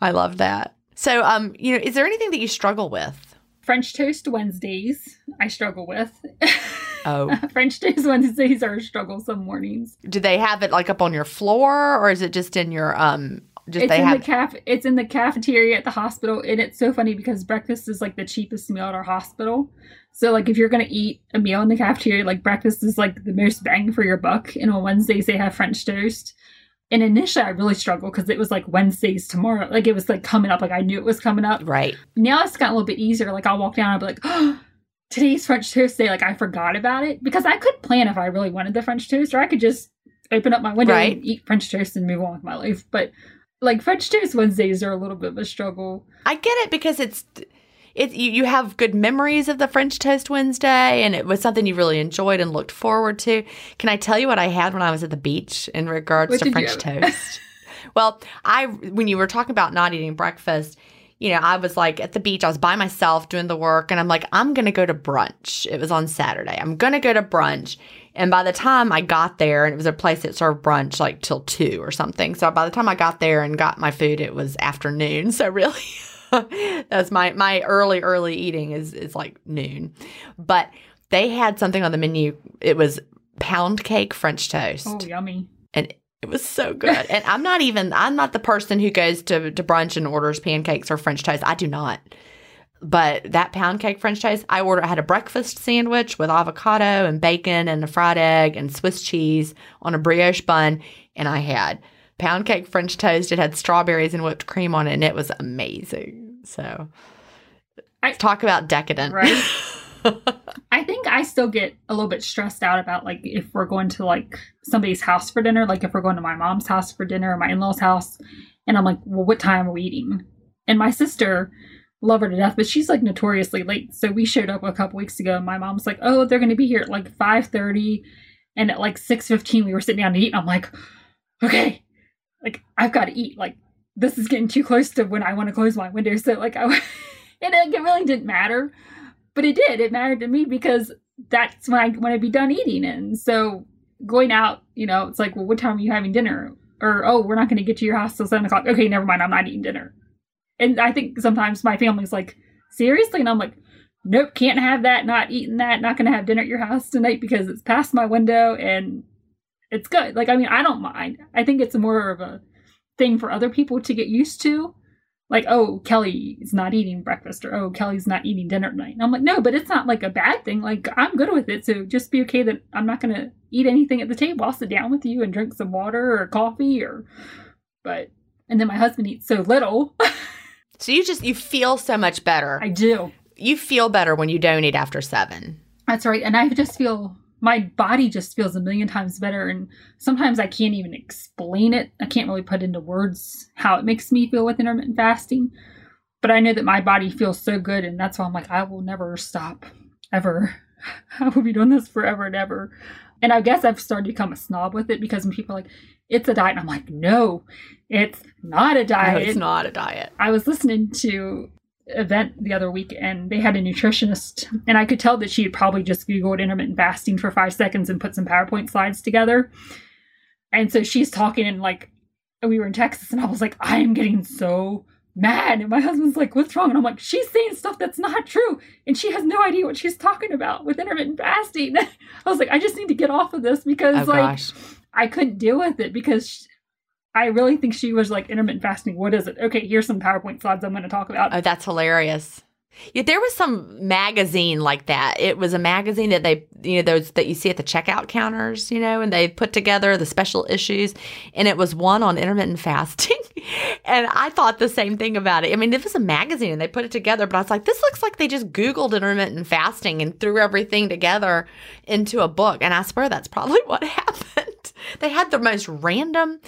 I love that. So, um, you know, is there anything that you struggle with? French toast Wednesdays, I struggle with. Oh. French toast Wednesdays are a struggle some mornings. Do they have it like up on your floor or is it just in your um just it's they in have the caf it's in the cafeteria at the hospital and it's so funny because breakfast is like the cheapest meal at our hospital. So like if you're gonna eat a meal in the cafeteria, like breakfast is like the most bang for your buck. And on Wednesdays they have French toast. And initially, I really struggled because it was like Wednesdays tomorrow. Like it was like coming up. Like I knew it was coming up. Right. Now it's gotten a little bit easier. Like I'll walk down, I'll be like, oh, today's French toast day. Like I forgot about it because I could plan if I really wanted the French toast, or I could just open up my window right. and eat French toast and move on with my life. But like French toast Wednesdays are a little bit of a struggle. I get it because it's it you, you have good memories of the French Toast Wednesday, and it was something you really enjoyed and looked forward to. Can I tell you what I had when I was at the beach in regards what to French toast? well, I when you were talking about not eating breakfast, you know, I was like at the beach, I was by myself doing the work, and I'm like, I'm gonna go to brunch. It was on Saturday. I'm gonna go to brunch. And by the time I got there, and it was a place that served brunch like till two or something. So by the time I got there and got my food, it was afternoon. So really, That's my my early early eating is is like noon. But they had something on the menu. It was pound cake French toast. Oh, yummy. And it was so good. and I'm not even I'm not the person who goes to, to brunch and orders pancakes or French toast. I do not. But that pound cake French toast, I ordered I had a breakfast sandwich with avocado and bacon and a fried egg and Swiss cheese on a brioche bun. And I had pound cake French toast. It had strawberries and whipped cream on it, and it was amazing. So, I, talk about decadent, right? I think I still get a little bit stressed out about like if we're going to like somebody's house for dinner, like if we're going to my mom's house for dinner or my in law's house, and I'm like, well, what time are we eating? And my sister, love her to death, but she's like notoriously late. So we showed up a couple weeks ago, and my mom's like, oh, they're going to be here at like five thirty And at like 6.15, we were sitting down to eat. And I'm like, okay, like I've got to eat. Like this is getting too close to when I want to close my window. So like I, and it really didn't matter, but it did. It mattered to me because that's when I want to be done eating. And so going out, you know, it's like, well, what time are you having dinner? Or, oh, we're not going to get to your house till seven o'clock. Okay, never mind. I'm not eating dinner. And I think sometimes my family's like, seriously? And I'm like, nope, can't have that, not eating that, not going to have dinner at your house tonight because it's past my window and it's good. Like, I mean, I don't mind. I think it's more of a thing for other people to get used to. Like, oh, Kelly is not eating breakfast, or oh, Kelly's not eating dinner tonight. And I'm like, no, but it's not like a bad thing. Like, I'm good with it. So just be okay that I'm not going to eat anything at the table. I'll sit down with you and drink some water or coffee or, but, and then my husband eats so little. so you just, you feel so much better. I do. You feel better when you don't eat after seven. That's right. And I just feel my body just feels a million times better and sometimes i can't even explain it i can't really put into words how it makes me feel with intermittent fasting but i know that my body feels so good and that's why i'm like i will never stop ever i will be doing this forever and ever and i guess i've started to become a snob with it because when people are like it's a diet and i'm like no it's not a diet no, it's not a diet i was listening to event the other week and they had a nutritionist and I could tell that she had probably just googled intermittent fasting for 5 seconds and put some PowerPoint slides together. And so she's talking and like we were in Texas and I was like I am getting so mad and my husband's like what's wrong and I'm like she's saying stuff that's not true and she has no idea what she's talking about with intermittent fasting. I was like I just need to get off of this because oh, like gosh. I couldn't deal with it because I really think she was like intermittent fasting. What is it? Okay, here's some PowerPoint slides I'm going to talk about. Oh, that's hilarious. Yeah, there was some magazine like that. It was a magazine that they, you know, those that you see at the checkout counters, you know, and they put together the special issues, and it was one on intermittent fasting. and I thought the same thing about it. I mean, it was a magazine and they put it together, but I was like, this looks like they just Googled intermittent fasting and threw everything together into a book. And I swear that's probably what happened. They had the most random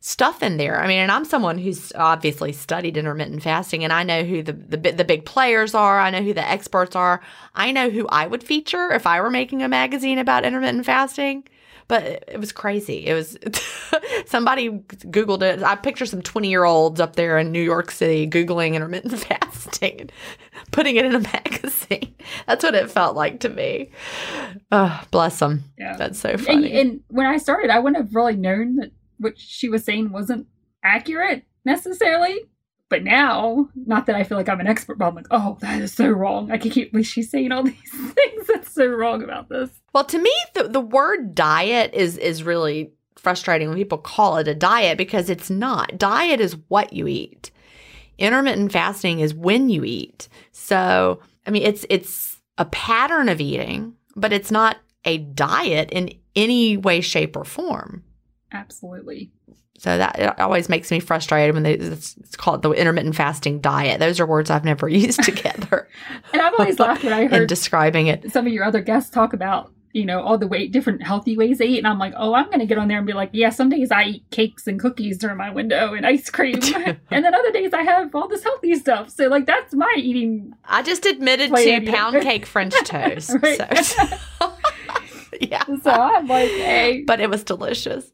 stuff in there. I mean, and I'm someone who's obviously studied intermittent fasting, and I know who the, the the big players are. I know who the experts are. I know who I would feature if I were making a magazine about intermittent fasting. But it was crazy. It was somebody Googled it. I picture some 20 year olds up there in New York City Googling intermittent fasting and putting it in a magazine. That's what it felt like to me. Oh, bless them. Yeah. That's so funny. And, and when I started, I wouldn't have really known that what she was saying wasn't accurate necessarily. But now, not that I feel like I'm an expert, but I'm like, oh, that is so wrong. I can keep believe she's saying all these things that's so wrong about this. Well, to me, the, the word diet is is really frustrating when people call it a diet because it's not. Diet is what you eat. Intermittent fasting is when you eat. So, I mean, it's it's a pattern of eating, but it's not a diet in any way, shape, or form. Absolutely. So that it always makes me frustrated when they, it's, it's, called the intermittent fasting diet. Those are words I've never used together. and I've always laughed when I heard describing it. Some of your other guests talk about you know all the way different healthy ways they eat, and I'm like, oh, I'm going to get on there and be like, yeah, some days I eat cakes and cookies during my window and ice cream, and then other days I have all this healthy stuff. So like that's my eating. I just admitted to pound cake French toast. so. yeah. So I'm like, hey, but it was delicious.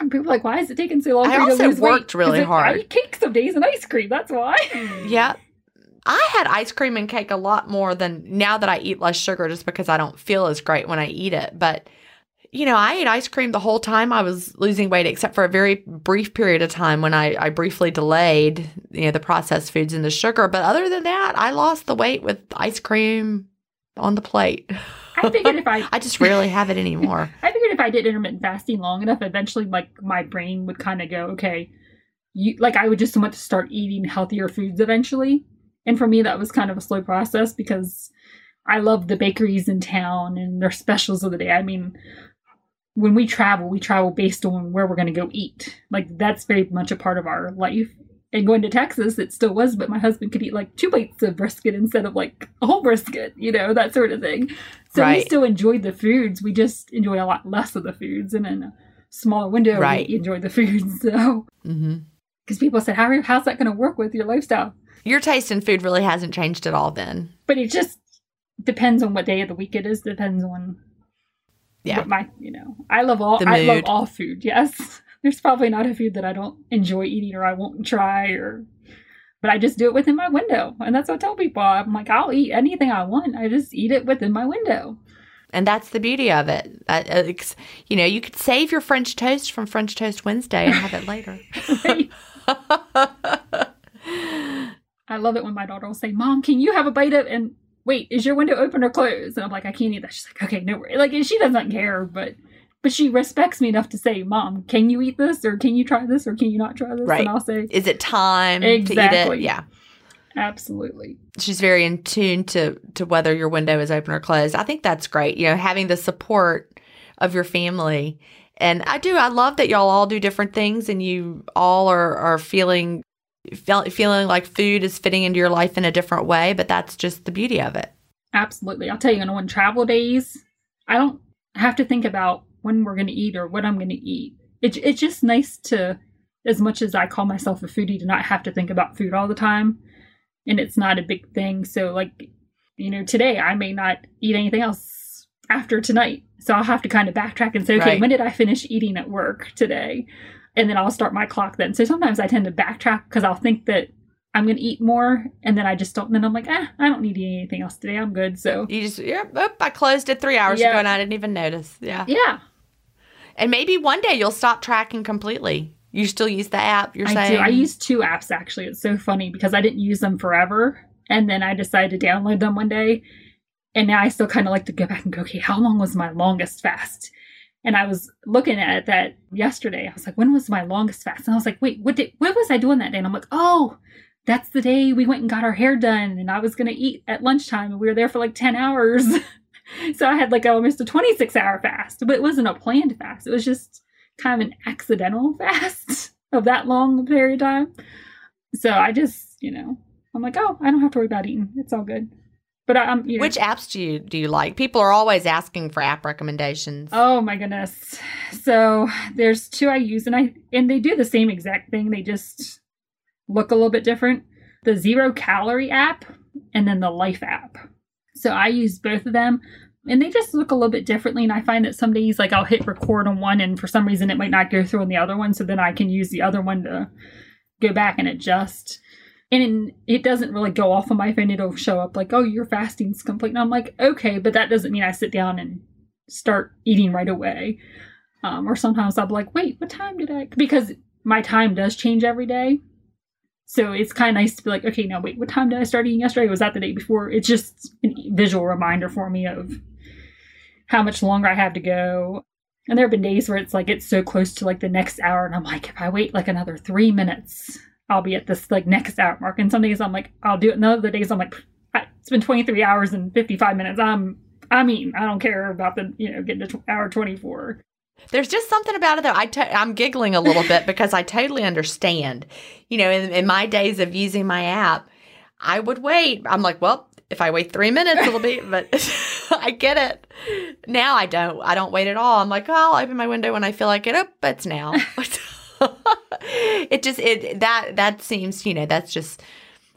And people are like, why is it taking so long I for you to also lose weight? worked really 'Cause it- hard. I eat cake some days and ice cream. That's why. Hmm. Yeah. I had ice cream and cake a lot more than now that I eat less sugar just because I don't feel as great when I eat it. But, you know, I ate ice cream the whole time I was losing weight, except for a very brief period of time when I, I briefly delayed, you know, the processed foods and the sugar. But other than that, I lost the weight with ice cream on the plate. I figured if I I just rarely have it anymore. I figured if I did intermittent fasting long enough, eventually, like my brain would kind of go, okay, you like I would just want to start eating healthier foods eventually. And for me, that was kind of a slow process because I love the bakeries in town and their specials of the day. I mean, when we travel, we travel based on where we're going to go eat. Like that's very much a part of our life. And going to Texas, it still was, but my husband could eat like two plates of brisket instead of like a whole brisket, you know, that sort of thing. So we still enjoyed the foods. We just enjoy a lot less of the foods, and in a smaller window, Right. we enjoy the foods. So, hmm because people said, "How are, how's that going to work with your lifestyle?" Your taste in food really hasn't changed at all then. But it just depends on what day of the week it is. Depends on Yeah. my you know. I love all. I love all food. Yes, there's probably not a food that I don't enjoy eating or I won't try or. But I just do it within my window, and that's what I tell people. I'm like, I'll eat anything I want. I just eat it within my window. And that's the beauty of it. That, uh, it's- you know, you could save your French toast from French Toast Wednesday and have it later. I love it when my daughter will say, "Mom, can you have a bite of?" And wait, is your window open or closed? And I'm like, I can't eat that. She's like, okay, no, worries." like and she doesn't care, but but she respects me enough to say, "Mom, can you eat this, or can you try this, or can you not try this?" Right. And I'll say, Is it time to eat Exactly. it? Yeah. absolutely. She's very in tune to to whether your window is open or closed. I think that's great. You know, having the support of your family. And I do. I love that y'all all do different things, and you all are are feeling feel, feeling like food is fitting into your life in a different way. But that's just the beauty of it. Absolutely. I'll tell you, on travel days, I don't have to think about when we're going to eat or what I'm going to eat. It, it's just nice to, as much as I call myself a foodie, to not have to think about food all the time. And it's not a big thing. So, like, you know, today I may not eat anything else after tonight. So I'll have to kind of backtrack and say, okay, Right. when did I finish eating at work today? And then I'll start my clock then. So sometimes I tend to backtrack because I'll think that I'm going to eat more. And then I just don't. Then I'm like, ah, I don't need to eat anything else today. I'm good. So, You just, yeah, oop, I closed it three hours Yeah. ago and I didn't even notice. Yeah. yeah. And maybe one day you'll stop tracking completely. You still use the app, you're I saying? do. I use two apps actually. It's so funny because I didn't use them forever. And then I decided to download them one day. And now I still kind of like to go back and go, okay, how long was my longest fast? And I was looking at that yesterday. I was like, when was my longest fast? And I was like, wait, what did what was I doing that day? And I'm like, oh, that's the day we went and got our hair done. And I was gonna eat at lunchtime and we were there for like 10 hours. so I had like almost a 26 hour fast. But it wasn't a planned fast. It was just kind of an accidental fast of that long period of time. So I just, you know, I'm like, oh, I don't have to worry about eating. It's all good. But I- I'm, you know, Which apps do you do you like? People are always asking for app recommendations. oh my goodness. So there's two I use, and I and they do the same exact thing. They just look a little bit different. The zero calorie app and then the life app. So I use both of them. And they just look a little bit differently. And I find that some days, like, I'll hit record on one, and for some reason, it might not go through on the other one. So then I can use the other one to go back and adjust. And it doesn't really go off on my phone. It'll show up like, oh, your fasting's complete. And I'm like, okay, but that doesn't mean I sit down and start eating right away. Um, or sometimes I'll be like, wait, what time did I? Because my time does change every day. So it's kind of nice to be like, okay, now wait, what time did I start eating yesterday? Was that the day before? It's just a visual reminder for me of how much longer I have to go. And there have been days where it's like it's so close to like the next hour, and I'm like, if I wait like another three minutes, I'll be at this like next hour mark. And some days I'm like, I'll do it. And other days I'm like, it's been 23 hours and 55 minutes. I'm I mean, I don't care about the you know getting to hour 24. There's just something about it though. I t- I'm giggling a little bit because I totally understand. You know, in, in my days of using my app, I would wait. I'm like, well, if I wait three minutes, it'll be. But I get it. Now I don't. I don't wait at all. I'm like, oh, I'll open my window when I feel like it. Oh, it's now. it just it that that seems you know that's just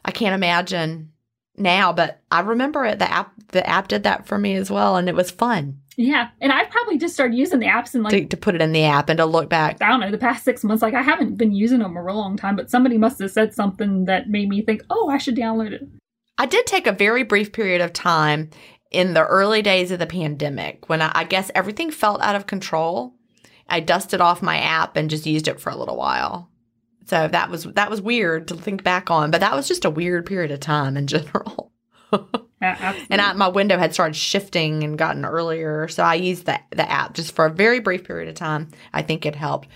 I can't imagine now, but I remember it. The app the app did that for me as well, and it was fun. Yeah, and I probably just started using the apps and like to, to, put it in the app and to look back. I don't know the past six months. Like I haven't been using them a real long time, but somebody must have said something that made me think, oh, I should download it. I did take a very brief period of time in the early days of the pandemic when I, I guess everything felt out of control. I dusted off my app and just used it for a little while. So that was that was weird to think back on, but that was just a weird period of time in general. yeah, and I, my window had started shifting and gotten earlier, so I used the the app just for a very brief period of time. I think it helped.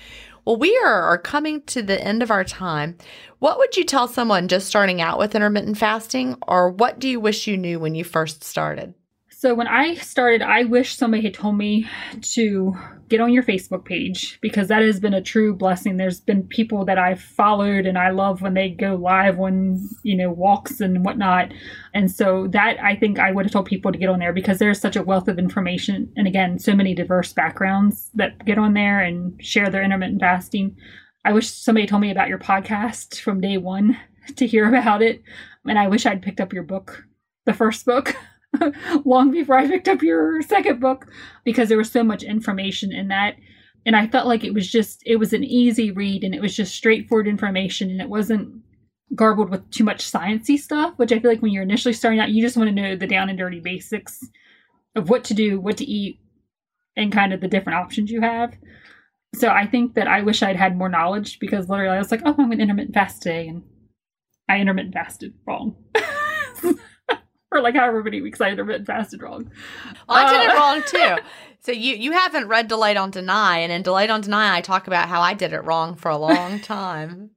Well, we are, are coming to the end of our time. What would you tell someone just starting out with intermittent fasting, or what do you wish you knew when you first started? So when I started, I wish somebody had told me to get on your Facebook page because that has been a true blessing. There's been people that I've followed and I love when they go live on, you know, walks and whatnot. And so that I think I would have told people to get on there because there's such a wealth of information. And again, so many diverse backgrounds that get on there and share their intermittent fasting. I wish somebody told me about your podcast from day one to hear about it. And I wish I'd picked up your book, the first book. long before I picked up your second book because there was so much information in that. And I felt like it was just, it was an easy read and it was just straightforward information and it wasn't garbled with too much sciencey stuff, which I feel like when you're initially starting out, you just want to know the down and dirty basics of what to do, what to eat, and kind of the different options you have. So I think that I wish I'd had more knowledge because literally I was like, oh, I'm an intermittent fast today, and I intermittent fasted wrong. for like however many weeks I intermittent fasted wrong. Well, I did it uh, wrong too. So you you haven't read Delight Don't Deny, and in Delight Don't Deny, I talk about how I did it wrong for a long time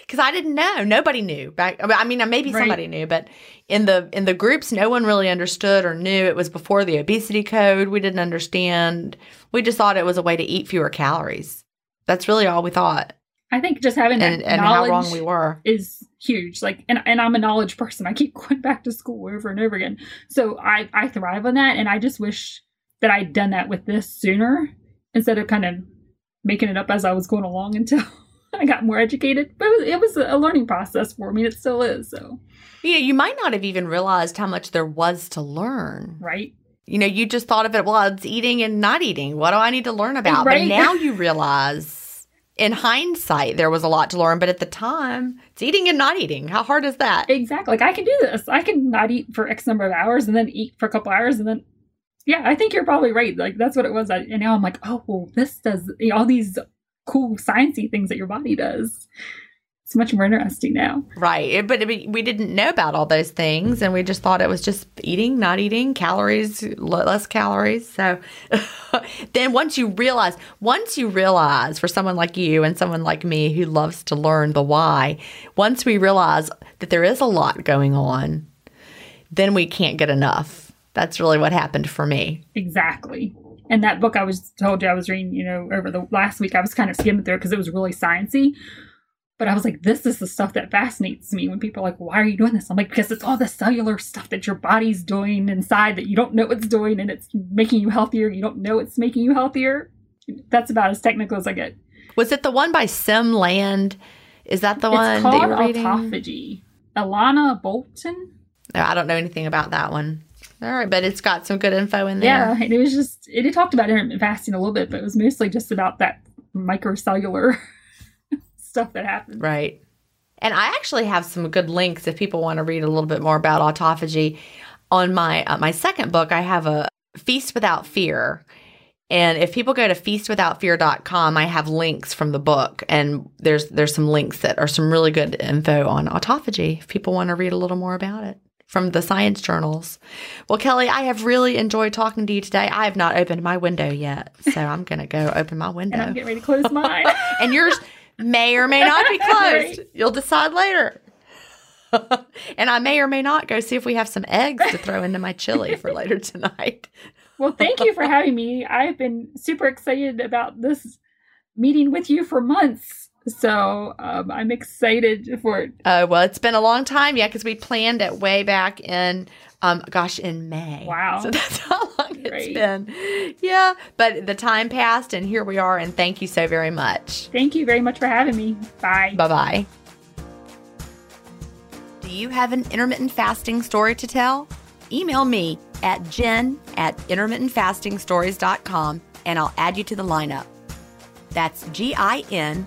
because I didn't know. Nobody knew back. I mean, maybe right. somebody knew, but in the in the groups, no one really understood or knew. It was before the obesity code. We didn't understand. We just thought it was a way to eat fewer calories. That's really all we thought. I think just having and, that and how wrong we were is huge. Like, and, and I'm a knowledge person. I keep going back to school over and over again. So I, I thrive on that. And I just wish that I'd done that with this sooner instead of kind of making it up as I was going along until I got more educated. But it was, it was a learning process for me. It still is. So, yeah, you might not have even realized how much there was to learn. Right. You know, you just thought of it, well, it's eating and not eating. What do I need to learn about? Right. But now you realize in hindsight, there was a lot to learn, but at the time, it's eating and not eating. How hard is that? Exactly. Like I can do this. I can not eat for X number of hours and then eat for a couple hours and then, yeah, I think you're probably right. Like that's what it was. And now I'm like, oh, well, this does you know, all these cool sciencey things that your body does it's much more interesting now. Right. But we didn't know about all those things and we just thought it was just eating, not eating, calories, less calories. So then once you realize, once you realize for someone like you and someone like me who loves to learn the why, once we realize that there is a lot going on, then we can't get enough. That's really what happened for me. Exactly. And that book I was told you I was reading, you know, over the last week, I was kind of skimming through because it was really sciencey. But I was like, this is the stuff that fascinates me when people are like, why are you doing this? I'm like, because it's all the cellular stuff that your body's doing inside that you don't know it's doing and it's making you healthier. You don't know it's making you healthier. That's about as technical as I get. Was it the one by Siim Land? Is that the it's one called that you're reading? Autophagy. Elana Bolton? No, I don't know anything about that one. All right, but it's got some good info in there. Yeah, and it was just, it, it talked about intermittent fasting a little bit, but it was mostly just about that microcellular stuff that happens. Right. And I actually have some good links if people want to read a little bit more about autophagy. On my uh, my second book, I have a Feast Without Fear. And if people go to feastwithoutfear.com, I have links from the book and there's there's some links that are some really good info on autophagy if people want to read a little more about it. from the science journals. Well, Kelly, I have really enjoyed talking to you today. I have not opened my window yet, so I'm going to go open my window. And I'm getting ready to close mine. and yours may or may not be closed. You'll decide later. and I may or may not go see if we have some eggs to throw into my chili for later tonight. well, thank you for having me. I've been super excited about this meeting with you for months. So um, I'm excited for it. Uh, well, it's been a long time, yeah, because we planned it way back in, um, gosh, in May. Wow. So that's how long it's been. Yeah, but the time passed, and here we are, and thank you so very much. Thank you very much for having me. Bye. Bye bye. Do you have an intermittent fasting story to tell? Email me at gin at intermittentfastingstories.com and I'll add you to the lineup. That's G I N